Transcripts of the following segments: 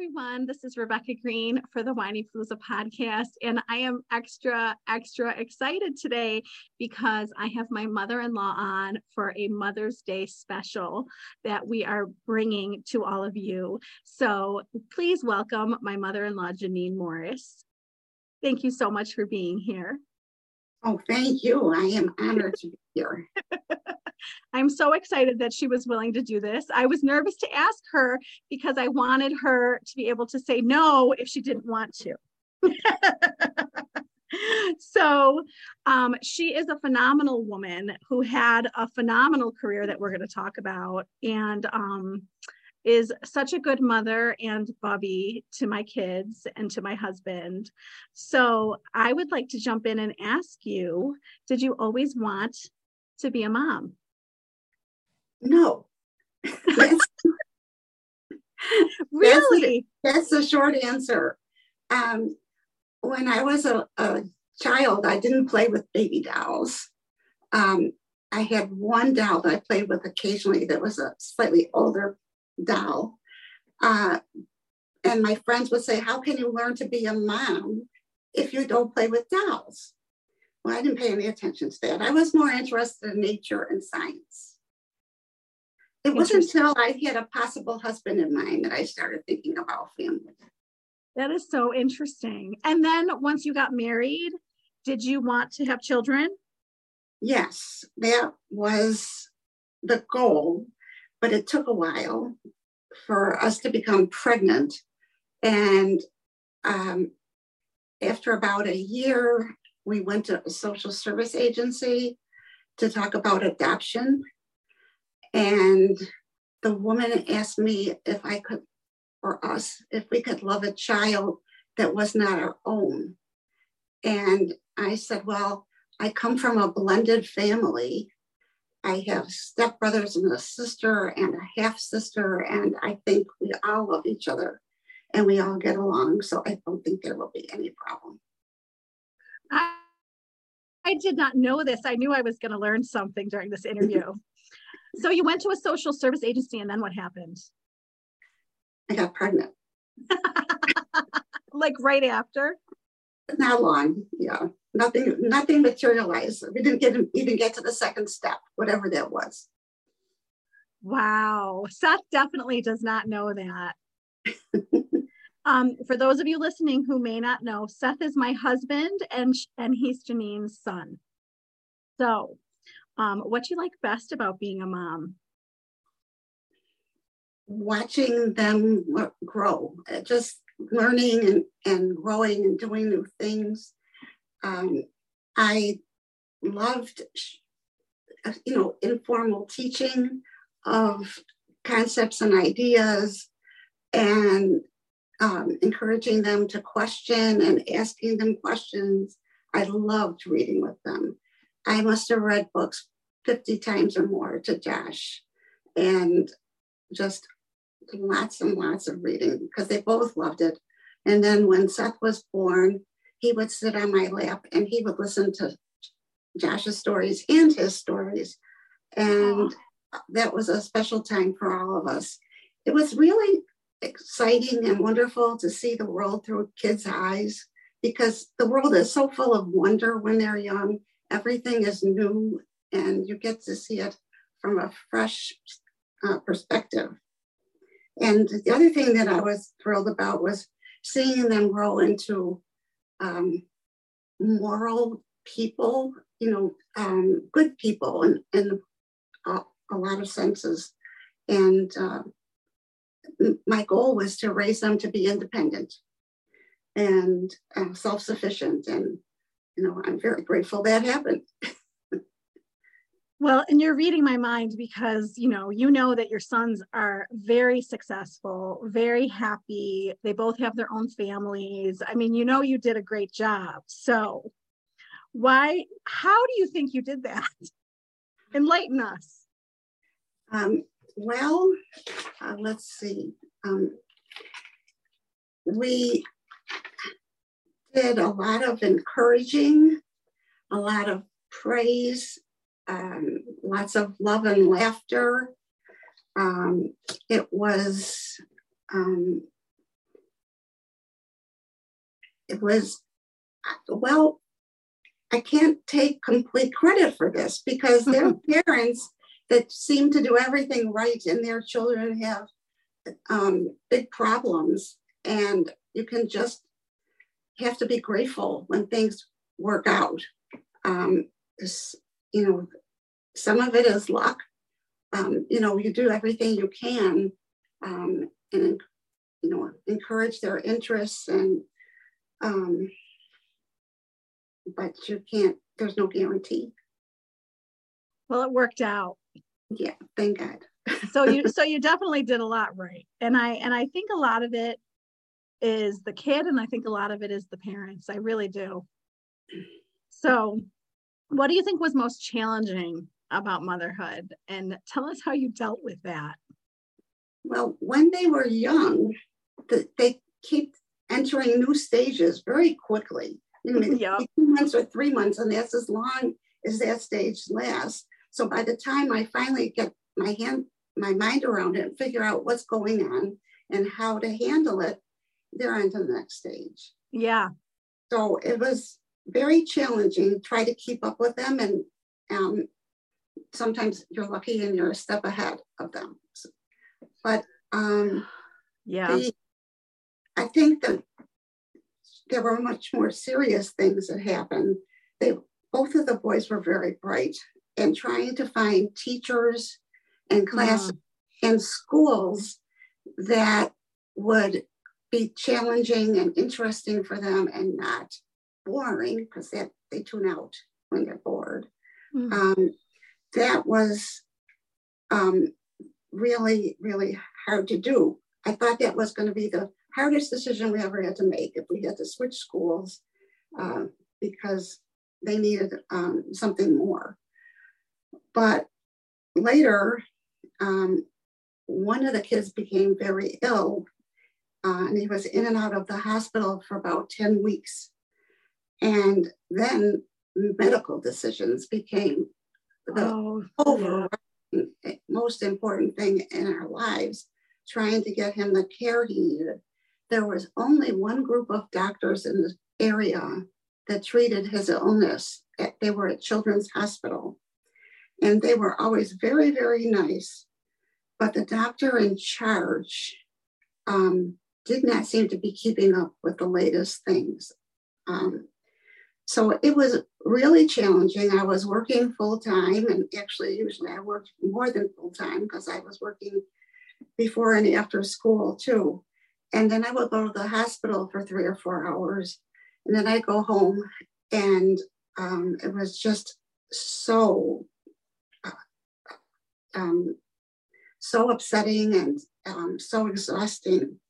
everyone. This is Rebecca Green for the Whinypaluza podcast. And I am extra, extra excited today because I have my mother in law on for a Mother's Day special that we are bringing to all of you. So please welcome my mother in law, Janeen Morris. Thank you so much for being here. Oh, thank you. I am honored to be here. I'm so excited that she was willing to do this. I was nervous to ask her because I wanted her to be able to say no if she didn't want to. so um, she is a phenomenal woman who had a phenomenal career that we're going to talk about and um, is such a good mother and Bubby to my kids and to my husband so i would like to jump in and ask you did you always want to be a mom no. really? That's the, that's the, short answer. Um, when I was a, a, child, I didn't play with baby dolls. Um, I had one doll that I played with occasionally that was a slightly older doll. Uh, and my friends would say, How can you learn to be a mom if you don't play with dolls? Well, I didn't pay any attention to that. I was more interested in nature and science. It wasn't until I had a possible husband in mind that I started thinking about family. That is so interesting. And then once you got married, did you want to have children? Yes, that was the goal, but it took a while for us to become pregnant. And um, after about a year, we went to a social service agency to talk about adoption. And the woman asked me if I could, or us, if we could love a child that was not our own. And I said, Well, I come from a blended family. I have stepbrothers and a sister and a half sister, and I think we all love each other and we all get along. So I don't think there will be any problem. I, I did not know this. I knew I was going to learn something during this interview. So you went to a social service agency and then what happened? I got pregnant. like right after? Not long, yeah. Nothing, nothing materialized. We didn't get even get to the second step, whatever that was. Wow. Seth definitely does not know that. um, for those of you listening who may not know, Seth is my husband and and he's Janeen's son. So um, what do you like best about being a mom? Watching them grow, just learning and, and growing and doing new things. Um, I loved, uh, you know, informal teaching of concepts and ideas and um, encouraging them to question and asking them questions. I loved reading with them. I must have read books 50 times or more to Josh and just lots and lots of reading because they both loved it. And then when Seth was born, he would sit on my lap and he would listen to Josh's stories and his stories. And that was a special time for all of us. it was really exciting and wonderful to see the world through kids' eyes because the world is so full of wonder when they're young. Everything is new, and you get to see it from a fresh uh, perspective. And the other thing that I was thrilled about was seeing them grow into um, moral people, you know, um, good people in, in a, a, lot of senses. And uh, my goal was to raise them to be independent and uh, self-sufficient. And, you know, I'm very grateful that happened. Well, and you're reading my mind because you know you know that your sons are very successful, very happy. They both have their own families. I mean, you know you did a great job. So, why how do you think you did that? Enlighten us. Um, well, uh, let's see. Um, we did a lot of encouraging, a lot of praise um, lots of love and laughter. Um, it was, um, it was, well, I can't take complete credit for this because there are parents that seem to do everything right and their children have um, big problems. And you can just have to be grateful when things work out. You know, some of it is luck. Um, you know, you do everything you can um, and, you know, encourage their interests and, um, but you can't, there's no guarantee. Well, it worked out. Yeah, thank God. so you, so you definitely did a lot right. And I, and I think a lot of it is the kid and I think a lot of it is the parents. I really do. So what do you think was most challenging about motherhood and tell us how you dealt with that. Well, when they were young, the, they keep entering new stages very quickly. You know, yep. two months or three months, and that's as long as that stage lasts. So by the time I finally get my hand, my mind around it, and figure out what's going on and how to handle it, they're on to the next stage. Yeah. So it was very challenging. Try to keep up with them, and um, sometimes you're lucky and you're a step ahead of them. But um, yeah, the, I think that there were much more serious things that happened. They both of the boys were very bright and trying to find teachers and classes yeah. and schools that would be challenging and interesting for them and not boring because they, they tune out when they're bored. Mm-hmm. Um, that was um, really, really hard to do. I thought that was going to be the hardest decision we ever had to make if we had to switch schools uh, because they needed um, something more. But later, um, one of the kids became very ill, uh, and he was in and out of the hospital for about 10 weeks. And then medical decisions became the oh, overall most important thing in our lives, trying to get him the care he needed. There was only one group of doctors in the area that treated his illness. They were at Children's Hospital. And they were always very, very nice. But the doctor in charge um, did not seem to be keeping up with the latest things. Um, so it was really challenging. I was working full time, and actually, usually I worked more than full time because I was working before and after school too. And then I would go to the hospital for three or four hours, and then I'd go home, and um, it was just so uh, um, so upsetting and um, so exhausting.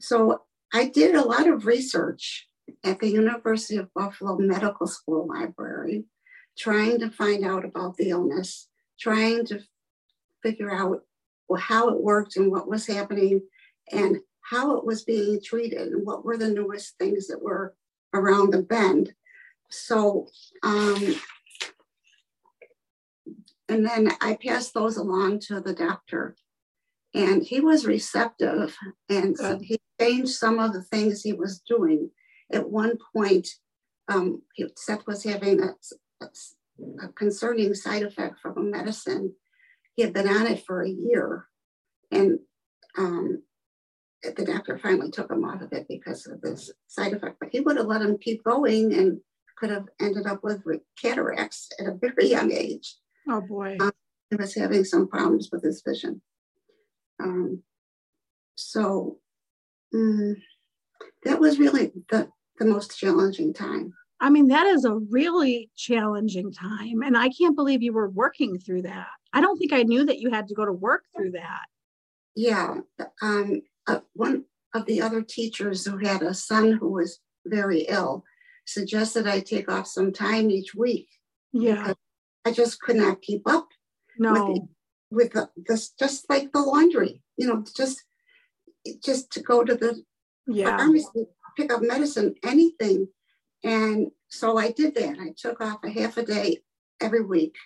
So I did a lot of research at the University of Buffalo Medical School Library, trying to find out about the illness, trying to figure out how it worked and what was happening and how it was being treated and what were the newest things that were around the bend. So, um, and then I passed those along to the doctor. And he was receptive and he changed some of the things he was doing. At one point, um, Seth was having a, a, a concerning side effect from a medicine. He had been on it for a year, and um, the doctor finally took him off of it because of this side effect. But he would have let him keep going and could have ended up with cataracts at a very young age. Oh boy. Um, he was having some problems with his vision. Um, so mm, that was really the, the most challenging time. I mean, that is a really challenging time. And I can't believe you were working through that. I don't think I knew that you had to go to work through that. Yeah. Um, uh, one of the other teachers who had a son who was very ill suggested I take off some time each week. Yeah. I just could not keep up. No. With, with the, this, just like the laundry, you know, just just to go to the yeah. pharmacy, pick up medicine, anything and so I did that. I took off a half a day every week.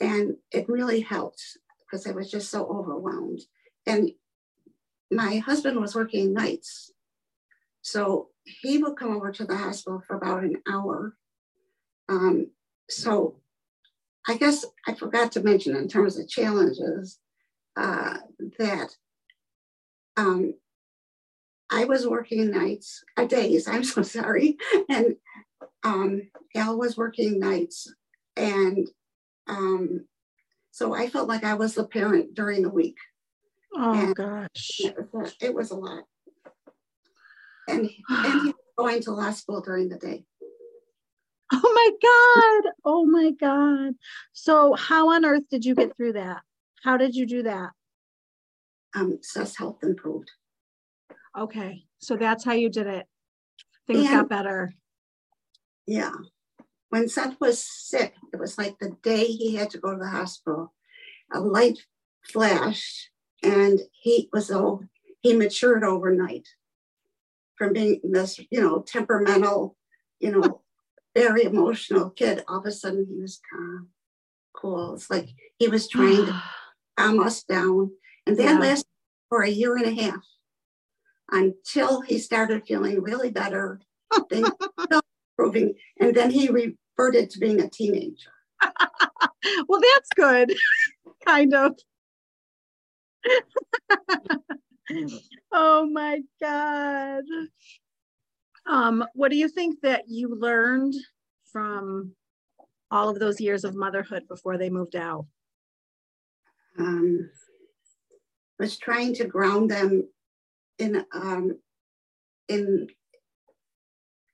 And it really helped because I was just so overwhelmed. And my husband was working nights. So he would come over to the hospital for about an hour. Um, so I guess I forgot to mention in terms of challenges uh, that um, I was working nights, uh, days, I'm so sorry. And um, Al was working nights. And um, so I felt like I was the parent during the week. Oh, and gosh. It was, a, it was a lot. And, and he was going to law school during the day. Oh my God. Oh my God. So, how on earth did you get through that? How did you do that? Um, Seth's health improved. Okay. So that's how you did it. Things and, got better. Yeah. When Seth was sick, it was like the day he had to go to the hospital, a light flashed and he was all, he matured overnight from being this, you know, temperamental, you know, very emotional kid. All of a sudden he was calm, cool. It's like he was trying to calm us down. And that yeah. lasted for a year and a half until he started feeling really better, things improving, and then he reverted to being a teenager. well, that's good, kind of. oh my God. Um, what do you think that you learned from all of those years of motherhood before they moved out? Um, was trying to ground them in um, in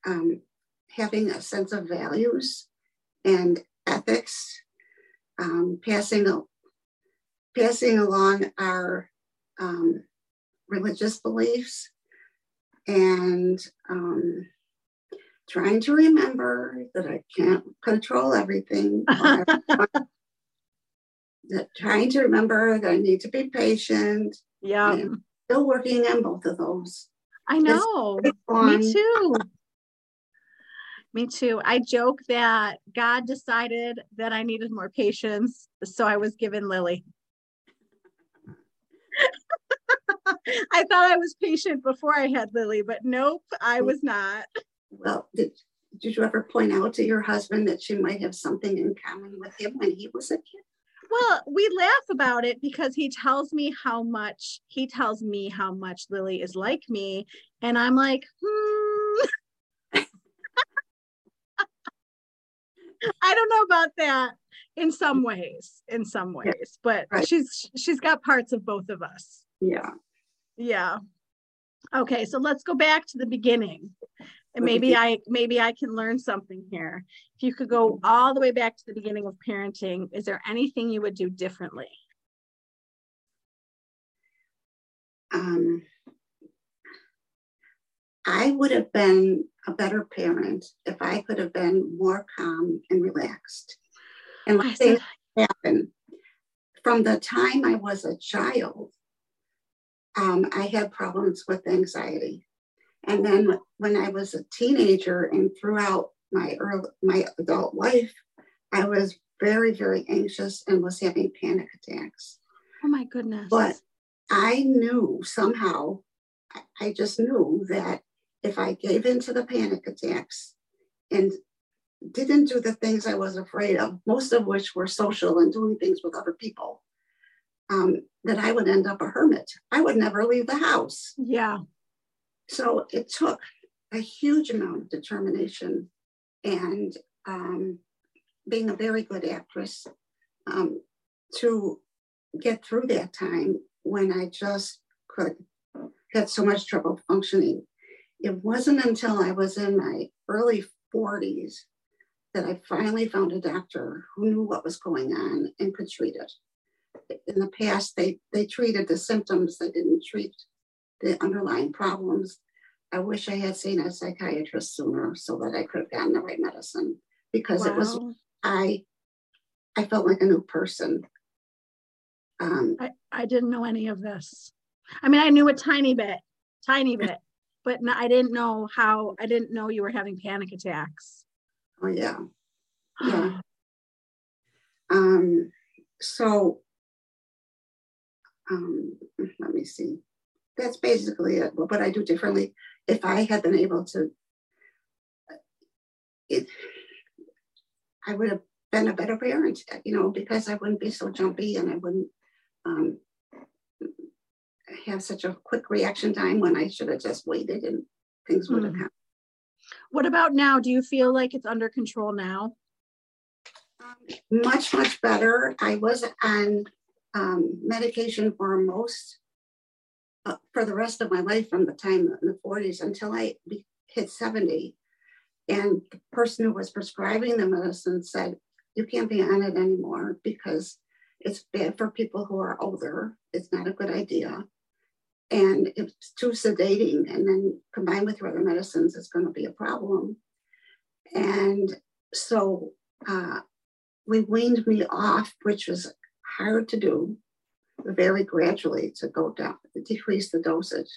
um, having a sense of values and ethics, um, passing passing along our um, religious beliefs, and um, trying to remember that I can't control everything. that trying to remember that I need to be patient. Yeah still working on both of those. I know. Me too. Me too. I joke that God decided that I needed more patience, so I was given Lily. I thought I was patient before I had Lily, but nope, I mm. was not. Well, did, did you ever point out to your husband that she might have something in common with him when he was a kid? Well, we laugh about it because he tells me how much he tells me how much Lily is like me, and I'm like, hmm. I don't know about that in some ways, in some ways, but right. she's she's got parts of both of us. Yeah. Yeah. Okay, so let's go back to the beginning and maybe I maybe I can learn something here. If you could go all the way back to the beginning of parenting, is there anything you would do differently? Um, I would have been a better parent if I could have been more calm and relaxed. And let things happen. From the time I was a child, um, I had problems with anxiety. And then when I was a teenager and throughout my early, my adult life, I was very, very anxious and was having panic attacks. Oh my goodness. But I knew somehow, I just knew that if I gave in to the panic attacks and didn't do the things I was afraid of, most of which were social and doing things with other people, um, that I would end up a hermit. I would never leave the house. Yeah. So it took a huge amount of determination and um, being a very good actress um, to get through that time when I just could had so much trouble functioning. It wasn't until I was in my early 40s that I finally found a doctor who knew what was going on and could treat it. In the past, they, they treated the symptoms, they didn't treat the underlying problems. I wish I had seen a psychiatrist sooner so that I could have gotten the right medicine because wow. it was I I felt like a new person. Um, I, I didn't know any of this. I mean, I knew a tiny bit, tiny bit, but no, I didn't know how. I didn't know you were having panic attacks. Oh yeah, yeah. um, so um, let me see. That's basically it. What would I do differently, if I had been able to, it, I would have been a better parent, you know, because I wouldn't be so jumpy and I wouldn't um, have such a quick reaction time when I should have just waited and things would have mm. happened. What about now? Do you feel like it's under control now? Um, much, much better. I was on um, medication for most, uh, for the rest of my life from the time in the 40s until I hit 70. And the person who was prescribing the medicine said, you can't be on it anymore because it's bad for people who are older. It's not a good idea. And it's too sedating, and then combined with your other medicines, it's going to be a problem. And so uh, we weaned me off, which was hard to do, very gradually to go down, decrease the dosage.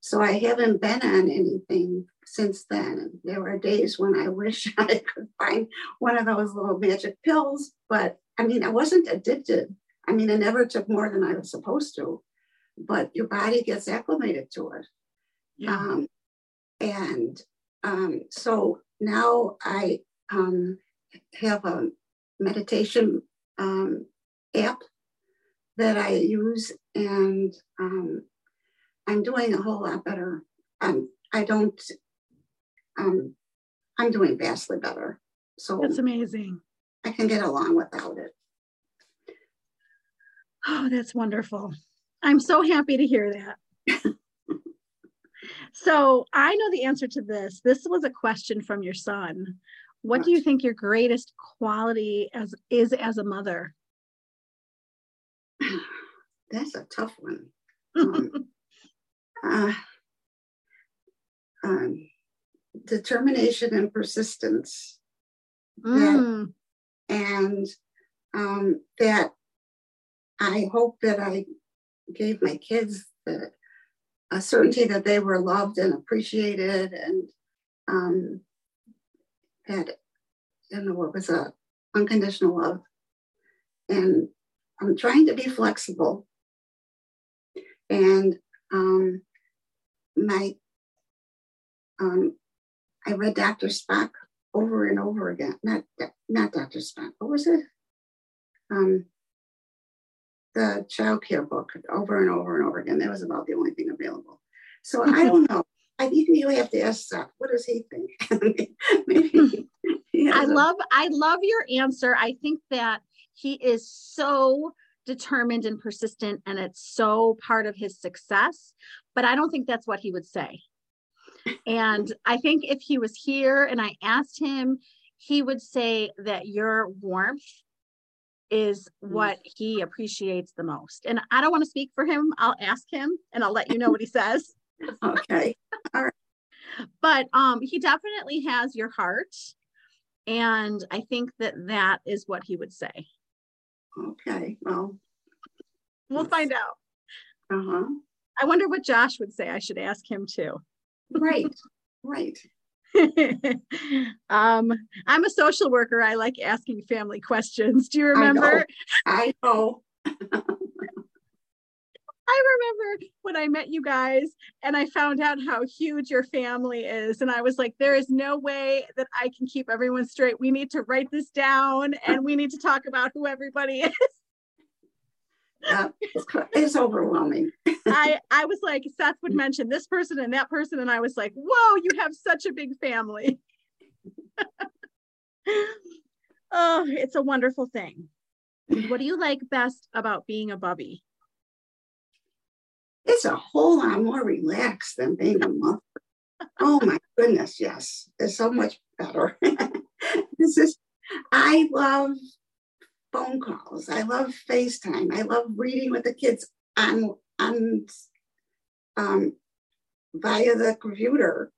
So I haven't been on anything since then. There are days when I wish I could find one of those little magic pills, but I mean, I wasn't addicted. I mean, I never took more than I was supposed to, but your body gets acclimated to it. Yeah. Um, and um, so now I um, have a meditation um, app that I use, and um, I'm doing a whole lot better. Um, I don't um, I'm doing vastly better. So that's amazing. I can get along without it. Oh, that's wonderful. I'm so happy to hear that. so I know the answer to this. This was a question from your son. What do you think your greatest quality as is as a mother? That's a tough one. Um, uh, um, determination and persistence. Mm. That, and um, that I hope that I gave my kids the a certainty that they were loved and appreciated and um, that you know it was a unconditional love and i'm trying to be flexible and um, my um, I read Dr. Spock over and over again. Not not Dr. Spock. What was it? Um, the child care book over and over and over again. That was about the only thing available. So I don't know. I think you have to ask Seth. What does he think? Maybe. I love I love your answer. I think that he is so determined and persistent and it's so part of his success but i don't think that's what he would say and I think if he was here and I asked him, he would say that your warmth is mm. what he appreciates the most. And I don't want to speak for him. I'll ask him and I'll let you know what he says. okay. All right. But um he definitely has your heart and I think that that is what he would say. Okay. Well, we'll find out. Uh-huh. I wonder what Josh would say. I should ask him too. Right, right. um, I'm a social worker. I like asking family questions. Do you remember? I know. I, know. I remember when I met you guys and I found out how huge your family is. And I was like, there is no way that I can keep everyone straight. We need to write this down and we need to talk about who everybody is. Yeah, it's, it's overwhelming. I, I was like, Seth would mention this person and that person. And I was like, whoa, you have such a big family. oh, it's a wonderful thing. What do you like best about being a bubby? It's a whole lot more relaxed than being a mother. oh my goodness, yes. It's so much better. this is I love phone calls. I love FaceTime. I love reading with the kids on on um, via the computer,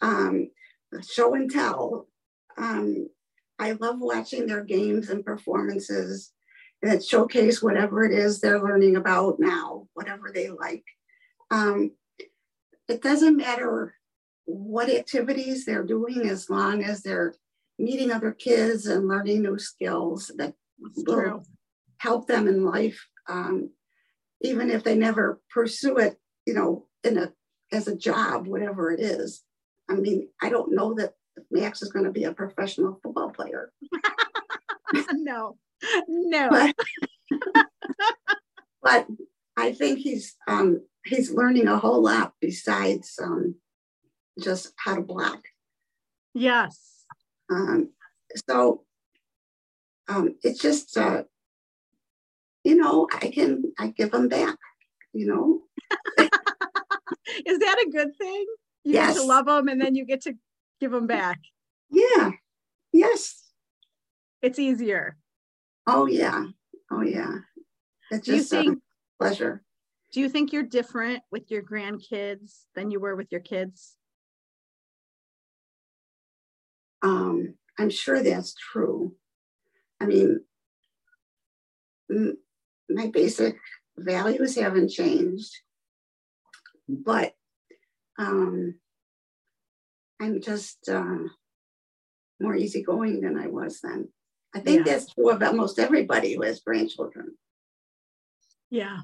um, show and tell. Um, I love watching their games and performances that showcase whatever it is they're learning about now, whatever they like. Um, it doesn't matter what activities they're doing as long as they're meeting other kids and learning new skills that will help them in life, um, even if they never pursue it, you know, in a as a job, whatever it is. I mean, I don't know that Max is going to be a professional football player. no, no. But, but, I think he's um, he's learning a whole lot besides um, just how to block. Yes. Um, so um, it's just, uh, you know, I can I give them back. You know. Is that a good thing? You yes. get to love them, and then you get to give them back. Yeah. Yes. It's easier. Oh yeah. Oh yeah. It's just you think, a pleasure. Do you think you're different with your grandkids than you were with your kids? Um, I'm sure that's true. I mean, my basic values haven't changed, but um, I'm just uh, more easygoing than I was then. I think yeah. that's true of almost everybody who has grandchildren. Yeah,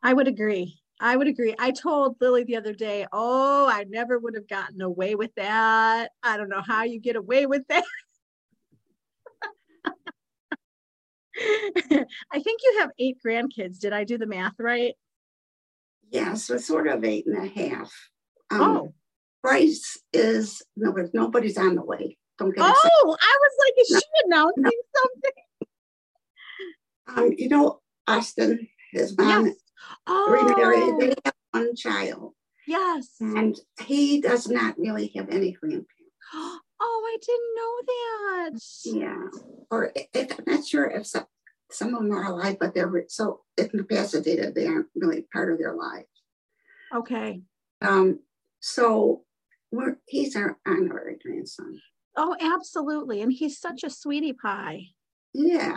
I would agree. I would agree. I told Lily the other day, oh, I never would have gotten away with that. I don't know how you get away with that. I think you have eight grandkids. Did I do the math right? Yes, it's sort of eight and a half. Um, oh. Bryce is no, nobody's on the way. Don't get excited. Oh, I was like, is no, she announcing no. something? Um, you know, Austin, his mom yes. oh. remarried. They have one child. Yes. And he does not really have any grandparents. Oh, I didn't know that. Yeah. Or if, I'm not sure if some, some of them are alive, but they're so incapacitated, they aren't really part of their lives. Okay. Um, so we're, he's our honorary grandson. Oh, absolutely. And he's such a sweetie pie. Yeah.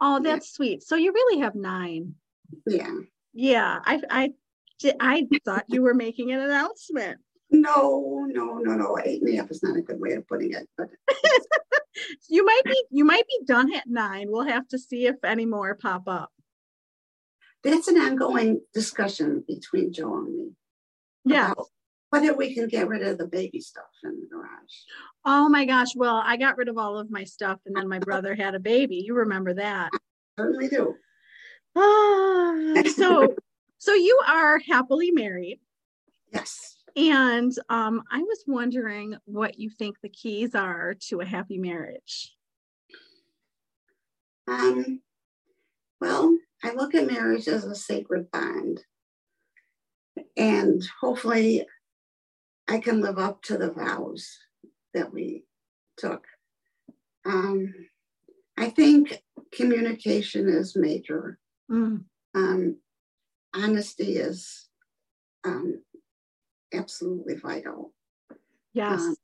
Oh, that's yeah. sweet. So you really have nine. Yeah. Yeah. I I I thought you were making an announcement. No, no, no, no. Eight and a half is not a good way of putting it, but you might be you might be done at nine. We'll have to see if any more pop up. That's an ongoing discussion between Joe and me. Yeah. Whether we can get rid of the baby stuff in the garage. Oh my gosh. Well, I got rid of all of my stuff and then my brother had a baby. You remember that. I certainly do. Ah, so so you are happily married. Yes. And um, I was wondering what you think the keys are to a happy marriage. Um, well, I look at marriage as a sacred bond. And hopefully, I can live up to the vows that we took. Um, I think communication is major. Mm. Um, honesty is um, absolutely vital. Yes. Um,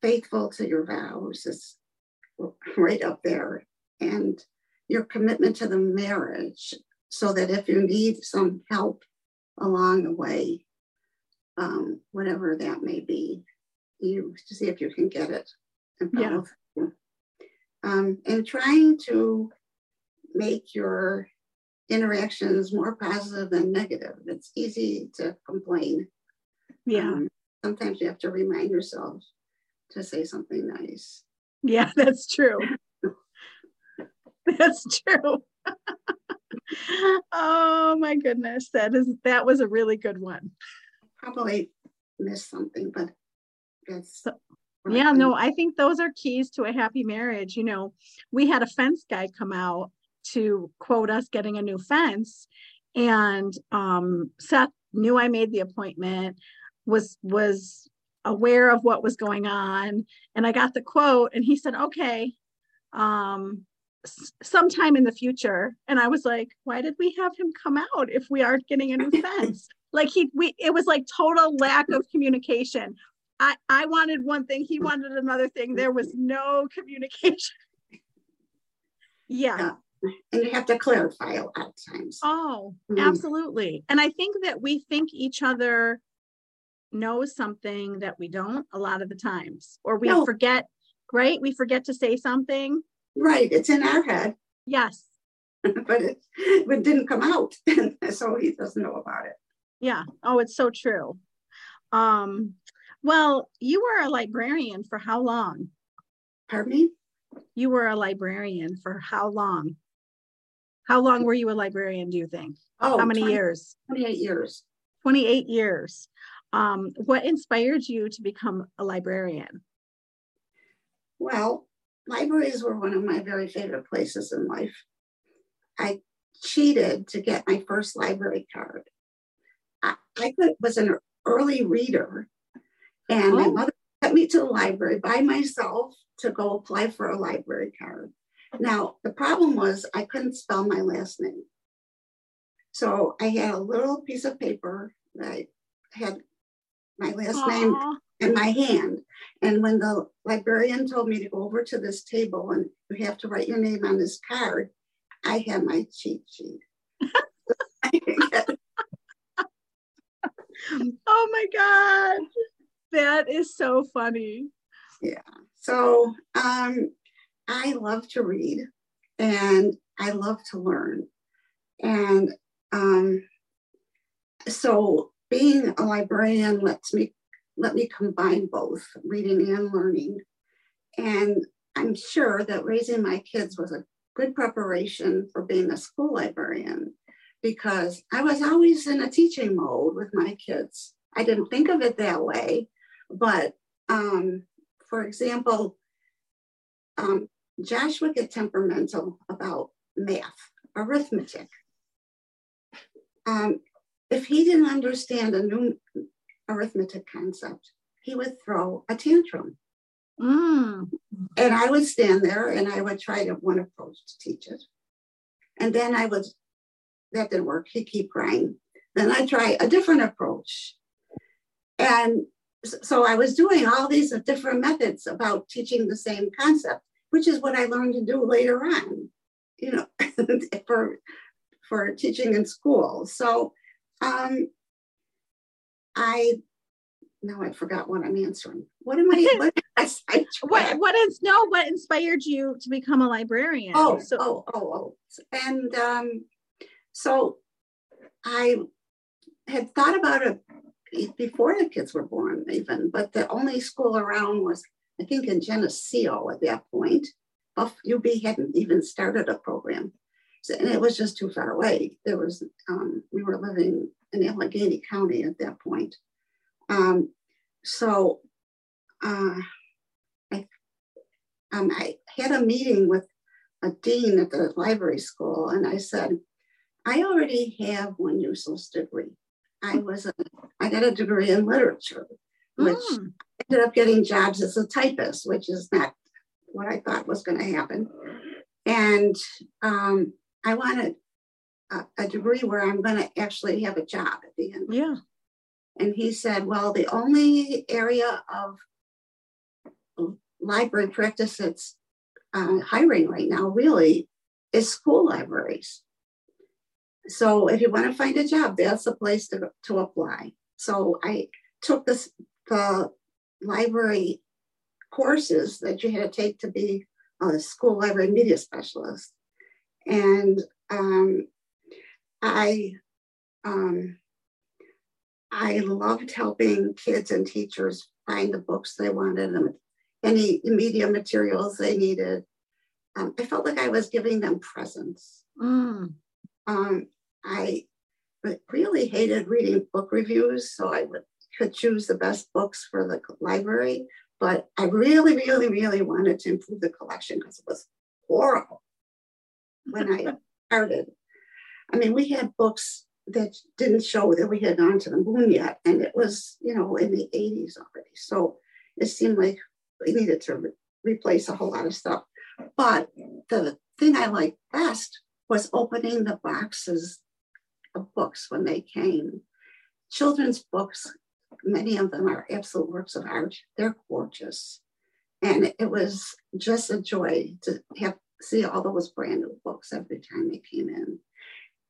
faithful to your vows is right up there. And your commitment to the marriage so that if you need some help along the way, um, whatever that may be, you to see if you can get it. Yeah. Um, and trying to make your interactions more positive than negative. It's easy to complain. Yeah. Um, sometimes you have to remind yourself to say something nice. Yeah, that's true. that's true. oh my goodness. That is that was a really good one. Probably missed something, but that's So- Yeah, no, I think those are keys to a happy marriage. You know, we had a fence guy come out to quote us getting a new fence and um Seth knew I made the appointment, was was aware of what was going on and I got the quote and he said, "Okay, um sometime in the future." And I was like, "Why did we have him come out if we aren't getting a new fence?" Like he we it was like total lack of communication. I, I wanted one thing, he wanted another thing. There was no communication. Yeah. Yeah. and you have to clarify a lot of times. Oh, Mhm. absolutely. And I think that we think each other knows something that we don't a lot of the times, or we No. forget, right? We forget to say something. Right, it's in our head, Yes. but it, it didn't come out, so he doesn't know about it. Yeah. Oh, it's so true. Um, well, you were a librarian for how long? Pardon me? You were a librarian for how long? How long were you a librarian, do you think? Oh, How many 20 years? 28 years. 28 years. Um, what inspired you to become a librarian? Well, libraries were one of my very favorite places in life. I cheated to get my first library card. I, I was an early reader, and my Oh. mother took me to the library by myself to go apply for a library card. Now, the problem was I couldn't spell my last name. So I had a little piece of paper that I had my last name in my hand. And when the librarian told me to go over to this table and you have to write your name on this card, I had my cheat sheet. Oh my God. That is so funny. Yeah. So um, I love to read and I love to learn. And um, so being a librarian lets me let me combine both reading and learning. And I'm sure that raising my kids was a good preparation for being a school librarian because I was always in a teaching mode with my kids. I didn't think of it that way, but um, for example, um, Josh would get temperamental about math, arithmetic. Um, if he didn't understand a new arithmetic concept, he would throw a tantrum. Mm, And I would stand there and I would try to one approach to teach it. And then I would, that didn't work. He'd keep crying. Then I try a different approach. And so I was doing all these different methods about teaching the same concept, which is what I learned to do later on, you know, for, for teaching in school. So um, I, now I forgot what I'm answering. What am I, what, I what what is no what inspired you to become a librarian? Oh, so oh, oh, oh. And um, so I had thought about it before the kids were born, even, but the only school around was, I think, in Geneseo at that point. Buff UB hadn't even started a program. So, and it was just too far away. There was, um, we were living in Allegheny County at that point. Um, so uh, I, um, I had a meeting with a dean at the library school, and I said, I already have one useless degree. I was a, I got a degree in literature, which Mm, ended up getting jobs as a typist, which is not what I thought was going to happen. And um, I wanted a, a degree where I'm going to actually have a job at the end. yeah. And he said, Well, the only area of library practice that's uh, hiring right now really is school libraries. So if you want to find a job, that's the place to, to apply. So I took this the library courses that you had to take to be a school library media specialist. And um, I um, I loved helping kids and teachers find the books they wanted and any media materials they needed. Um, I felt like I was giving them presents. Mm. Um, I really hated reading book reviews, so I would, could choose the best books for the library. But I really, really, really wanted to improve the collection because it was horrible when I started. I mean, we had books that didn't show that we had gone to the moon yet, and it was, you know, in the 80s already. So it seemed like we needed to re- replace a whole lot of stuff. But the thing I liked best was opening the boxes of books when they came. Children's books, many of them are absolute works of art. They're gorgeous. And it was just a joy to have see all those brand new books every time they came in.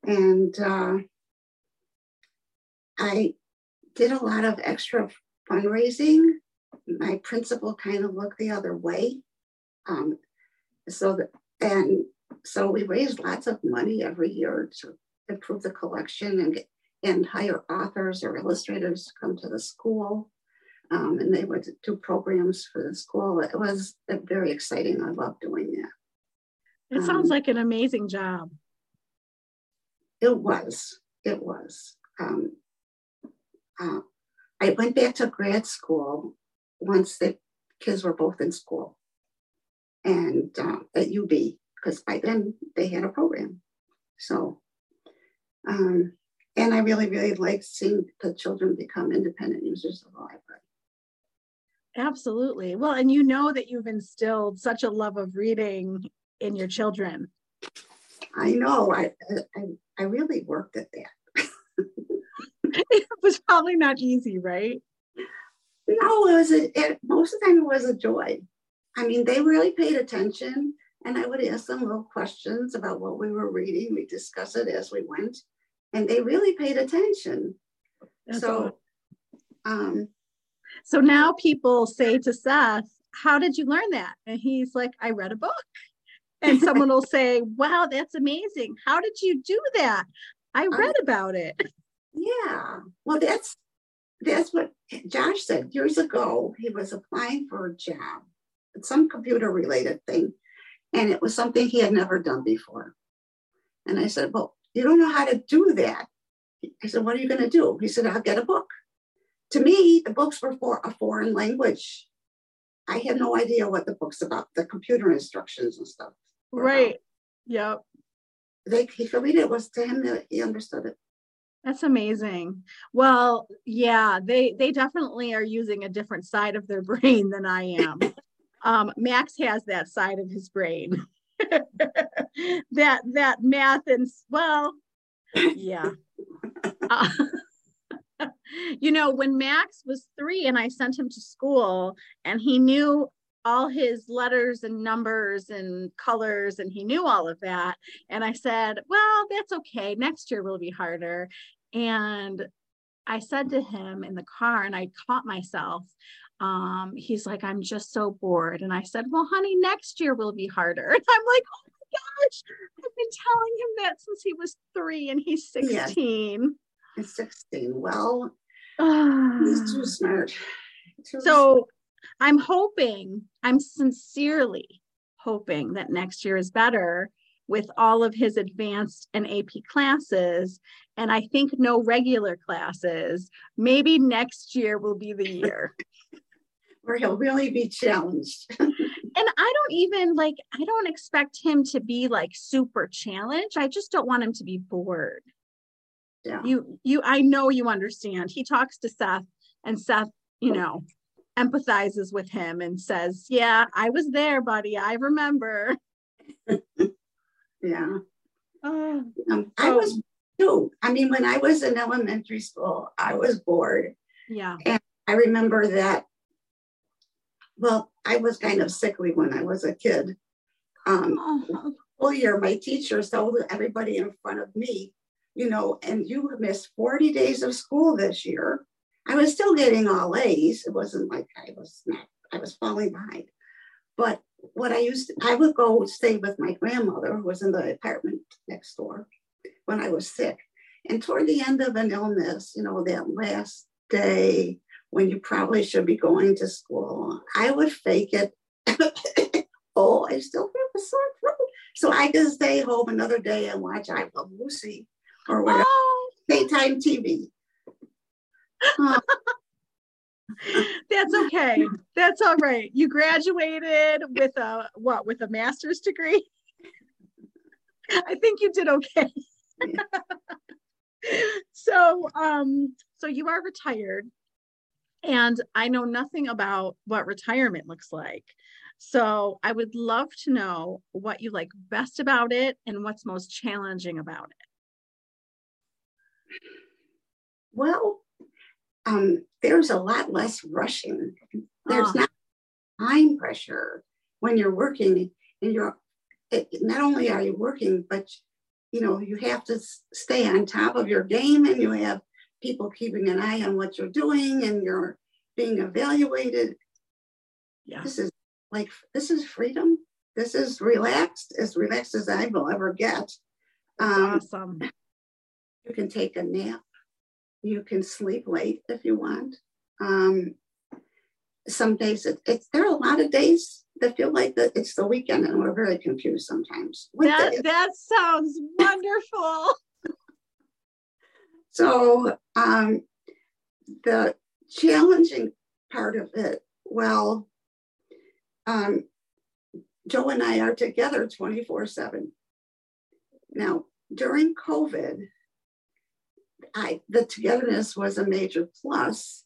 And uh, I did a lot of extra fundraising. My principal kind of looked the other way. Um, so that, and so we raised lots of money every year to improve the collection and get, and hire authors or illustrators to come to the school. Um, and they would do programs for the school. It was very exciting. I love doing that. It sounds um, like an amazing job. It was. It was. Um, uh, I went back to grad school once the kids were both in school and uh, at UB because by then they had a program. So, um, and I really, really like seeing the children become independent users of the library. Absolutely. Well, and you know that you've instilled such a love of reading in your children. I know. I I, I really worked at that. it was probably not easy, right? No, it was a, it, most of the time it was a joy. I mean, they really paid attention, and I would ask them little questions about what we were reading. We discuss it as we went, and they really paid attention. That's so, um, so now people say to Seth, "How did you learn that?" And he's like, "I read a book." And someone will say, "Wow, that's amazing! How did you do that?" I read um, about it. Yeah, well, that's that's what Josh said years ago. He was applying for a job some computer related thing. And it was something he had never done before. And I said, Well, you don't know how to do that. I said, What are you going to do? He said, I'll get a book. To me, the books were for a foreign language. I had no idea what the book's about, the computer instructions and stuff. Right. Yep. They, he could read it. it was to him that he understood it. That's amazing. Well, yeah, they they definitely are using a different side of their brain than I am. Um, Max has that side of his brain. that that math and well, yeah. Uh, you know, when Max was three and I sent him to school and he knew all his letters and numbers and colors and he knew all of that. And I said, Well, that's okay. Next year will be harder. And I said to him in the car, and I caught myself, um, he's like, I'm just so bored. And I said, Well, honey, next year will be harder. And I'm like, Oh gosh, I've been telling him that since he was three and he's 16. Yeah. He's 16. Well, he's too smart. Too so smart. I'm hoping, I'm sincerely hoping that next year is better with all of his advanced and AP classes. And I think no regular classes. Maybe next year will be the year. where he'll really be challenged. and I don't even like, I don't expect him to be like super challenged. I just don't want him to be bored. Yeah. You, you, I know you understand. He talks to Seth, and Seth, you know, empathizes with him and says, Yeah, I was there, buddy. I remember. yeah. Oh, um, I was too. I mean, when I was in elementary school, I was bored. Yeah. And I remember that well, I was kind of sickly when I was a kid. Um, oh. Whole year, my teachers told everybody in front of me, you know, and you missed 40 days of school this year. I was still getting all A's. It wasn't like I was not, I was falling behind. But what I used, to, I would go stay with my grandmother, who was in the apartment next door. when I was sick. And toward the end of an illness, you know, that last day when you probably should be going to school, I would fake it. oh, I still have a sore throat. So I could stay home another day and watch I Love Lucy or whatever. Oh. Daytime TV. That's okay. That's all right. You graduated with a what? With a master's degree? I think you did okay. so, um, so you are retired, and I know nothing about what retirement looks like. So, I would love to know what you like best about it and what's most challenging about it. Well, um, there's a lot less rushing. There's oh. not time pressure when you're working, and you're it, not only are you working, but you know you have to stay on top of your game, and you have people keeping an eye on what you're doing, and you're being evaluated. Yeah. This is like this is freedom. This is relaxed, as relaxed as I will ever get. Um, awesome. You can take a nap you can sleep late if you want. Um, some days it, it's there are a lot of days that feel like that it's the weekend and we're very confused sometimes. That that sounds wonderful. So um, the challenging part of it, well, um, Joe and I are together 24 7. Now, during COVID, I the togetherness was a major plus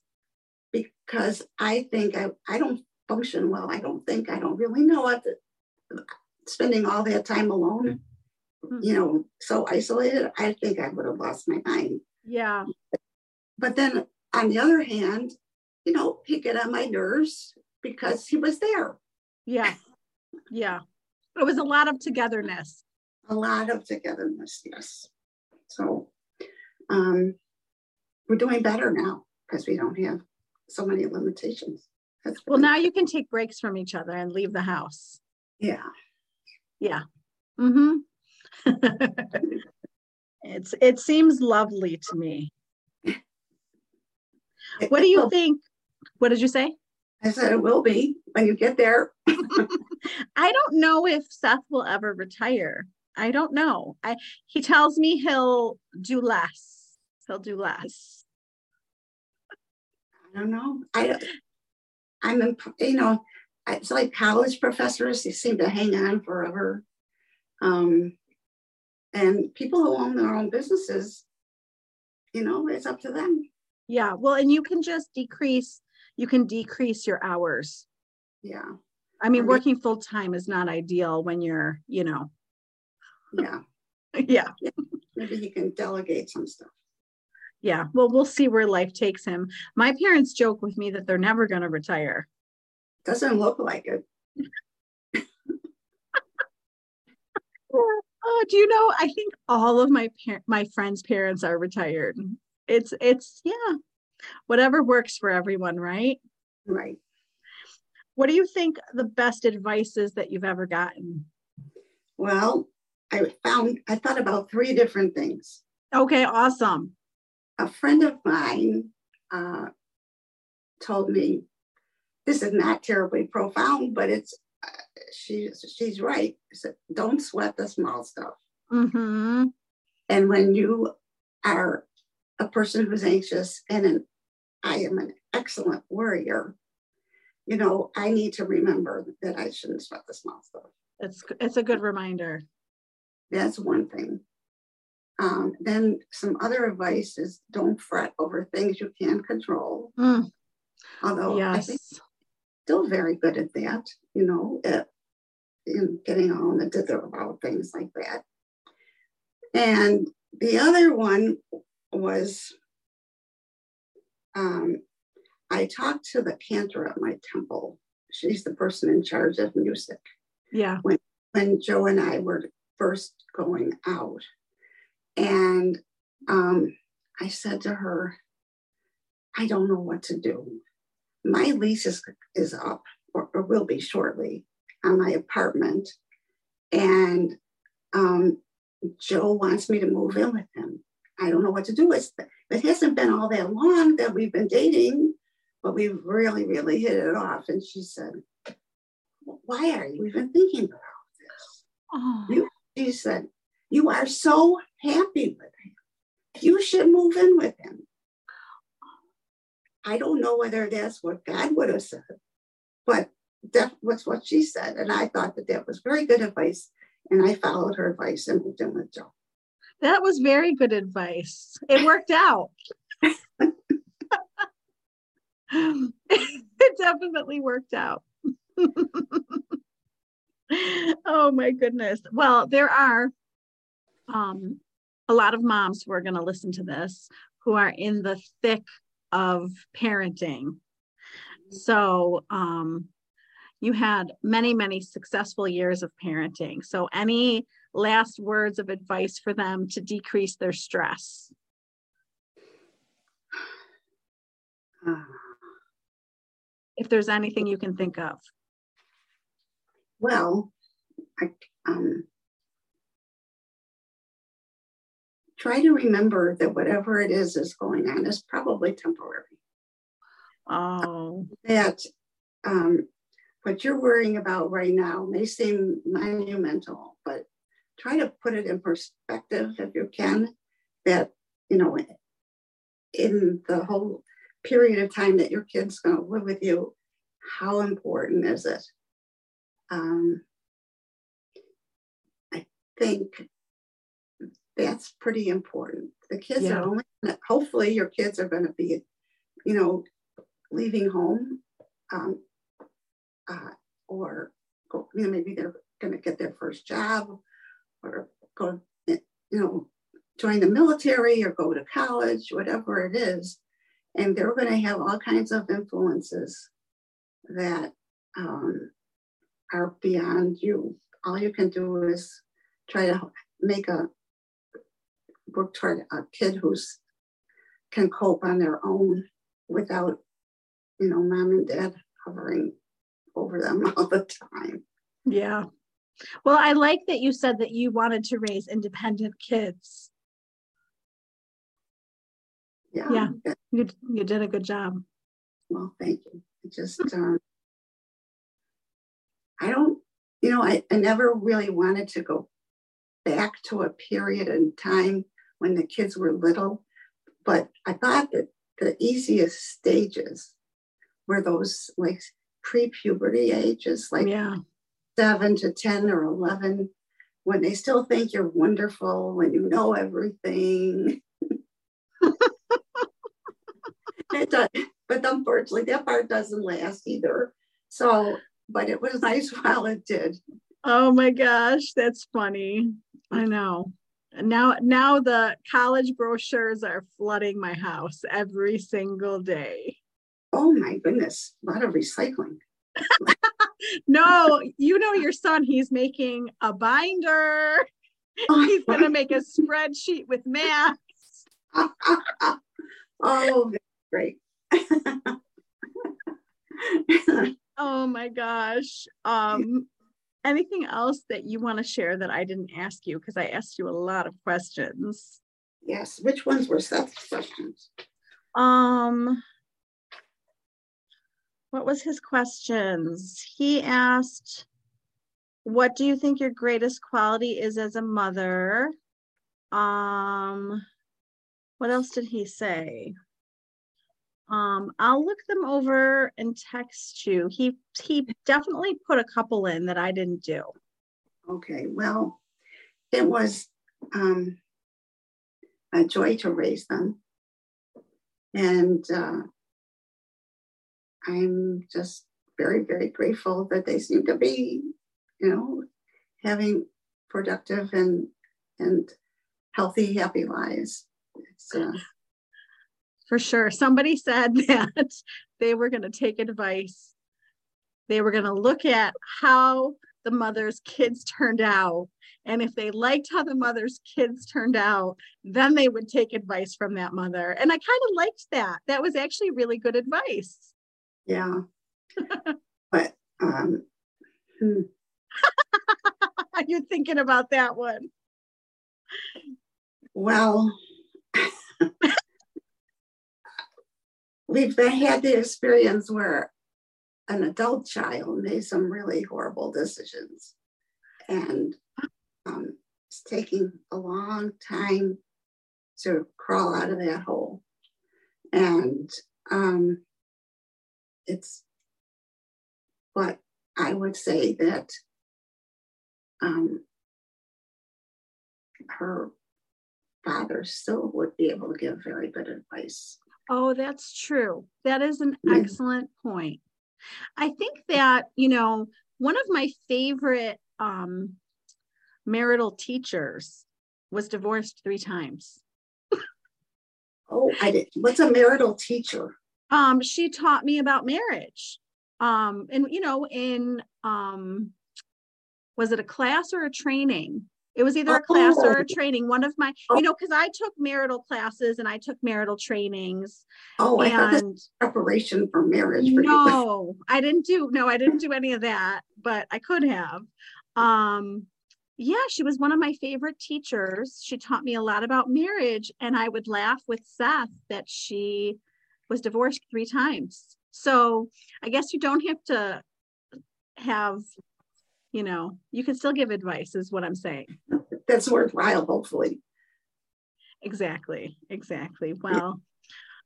because I think I, I don't function well. I don't think I don't really know what the, spending all that time alone, mm-hmm. you know, so isolated, I think I would have lost my mind. Yeah. But then on the other hand, you know, he get on my nerves because he was there. Yeah. Yeah. It was a lot of togetherness. A lot of togetherness, yes. So um, we're doing better now because we don't have so many limitations. That's well, now you can take breaks from each other and leave the house. Yeah. Yeah. Mm-hmm. it's it seems lovely to me. What do you think? What did you say? I said it will be when you get there. I don't know if Seth will ever retire. I don't know. I he tells me he'll do less he'll do less. I don't know. I I'm in, you know, it's like college professors, they seem to hang on forever. Um, and people who own their own businesses, you know, it's up to them. Yeah. Well, and you can just decrease, you can decrease your hours. Yeah. I mean, working full time is not ideal when you're, you know. Yeah. yeah. yeah. Maybe he can delegate some stuff yeah well we'll see where life takes him my parents joke with me that they're never going to retire doesn't look like it oh do you know i think all of my par- my friends parents are retired. It's it's yeah. Whatever works for everyone right? Right. What do you think the best advice is that you've ever gotten? Well i found i thought about three different things. Okay awesome. A friend of mine uh, told me this is not terribly profound, but it's she she's right. Said, Don't sweat the small stuff. Mm-hmm. And when you are a person who's anxious, and an, I am an excellent worrier, you know, I need to remember that I shouldn't sweat the small stuff. It's it's a good reminder. That's one thing. Um, then some other advice is don't fret over things you can't control. Mm. Although yes. I think still very good at that, you know, at, in getting on the dither about things like that. And the other one was um, I talked to the cantor at my temple. She's the person in charge of music. Yeah. When when Joe and I were first going out. And um, I said to her, I don't know what to do. My lease is, is up or, or will be shortly on my apartment. And um, Joe wants me to move in with him. I don't know what to do. It's, it hasn't been all that long that we've been dating, but we've really, really hit it off. And she said, Why are you even thinking about this? Oh. You, she said, You are so happy with him. You should move in with him. I don't know whether that's what God would have said, but that was what she said. And I thought that that was very good advice. And I followed her advice and moved in with Joe. That was very good advice. It worked out. it definitely worked out. oh my goodness. Well, there are um, a lot of moms who are going to listen to this who are in the thick of parenting. So, um, you had many, many successful years of parenting. So, any last words of advice for them to decrease their stress? if there's anything you can think of. Well, I, um, try to remember that whatever it is is going on is probably temporary. Oh. That um, what you're worrying about right now may seem monumental, but try to put it in perspective if you can. That, you know, in the whole period of time that your kid's going to live with you, how important is it? Um, I think that's pretty important. The kids yeah. are only, hopefully, your kids are going to be, you know, leaving home um, uh, or go, you know, maybe they're going to get their first job or go, you know, join the military or go to college, whatever it is. And they're going to have all kinds of influences that um, are beyond you. All you can do is try to make a work toward a kid who's can cope on their own without, you know, mom and dad hovering over them all the time. Yeah. Well, I like that you said that you wanted to raise independent kids. Yeah. Yeah. You, you did a good job. Well, thank you. It just, um, I don't, you know, I, I never really wanted to go back to a period in time when the kids were little, but I thought that the easiest stages were those like pre-puberty ages, like yeah. seven to 10 or 11, when they still think you're wonderful, when you know everything. does, but unfortunately, that part doesn't last either. So, but it was nice while it did. Oh my gosh, that's funny. I know. Now, now the college brochures are flooding my house every single day. Oh my goodness, a lot of recycling. no, you know your son, he's making a binder. He's going to make a spreadsheet with maps. oh, great. oh my gosh. Um, anything else that you want to share that I didn't ask you? Because I asked you a lot of questions. Yes. Which ones were Seth's questions? Um, what was his questions? He asked, what do you think your greatest quality is as a mother? Um, what else did he say? Um, I'll look them over and text you. He he definitely put a couple in that I didn't do. Okay, well, it was um, a joy to raise them, and uh, I'm just very very grateful that they seem to be, you know, having productive and and healthy, happy lives. Uh, for sure. Somebody said that they were going to take advice. They were going to look at how the mother's kids turned out. And if they liked how the mother's kids turned out, then they would take advice from that mother. And I kind of liked that. That was actually really good advice. Yeah. but um hmm. Are you're thinking about that one. Well, we've had the experience where an adult child made some really horrible decisions. And um, it's taking a long time to crawl out of that hole. And um, it's, but I would say that um, her father still would be able to give very good advice. Oh, that's true. That is an yeah. excellent point. I think that, you know, one of my favorite um, marital teachers was divorced three times. oh, I did. What's a marital teacher? Um, she taught me about marriage. Um, and you know, in um, was it a class or a training? It was either a class or a oh. training. One of my, you know, because I took marital classes and I took marital trainings. Oh, I thought this preparation for marriage. For no, I didn't do. No, I didn't do any of that, but I could have. Um, yeah, she was one of my favorite teachers. She taught me a lot about marriage, and I would laugh with Seth that she was divorced three times. So I guess you don't have to have you know, you can still give advice, is what I'm saying. That's worthwhile, hopefully. Exactly. Exactly. Well,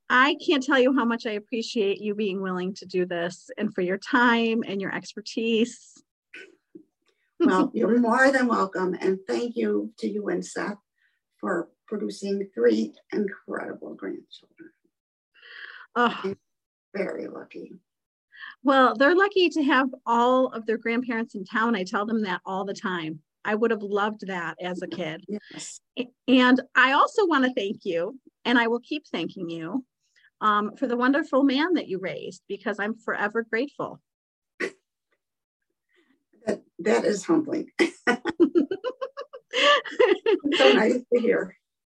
I can't tell you how much I appreciate you being willing to do this and for your time and your expertise. well, you're more than welcome. And thank you to you and Seth for producing three incredible grandchildren. Oh, very lucky. Well, they're lucky to have all of their grandparents in town. I tell them that all the time. I would have loved that as a kid. Yes. And I also want to thank you, and I will keep thanking you um, for the wonderful man that you raised because I'm forever grateful. That, that is humbling. so nice to hear.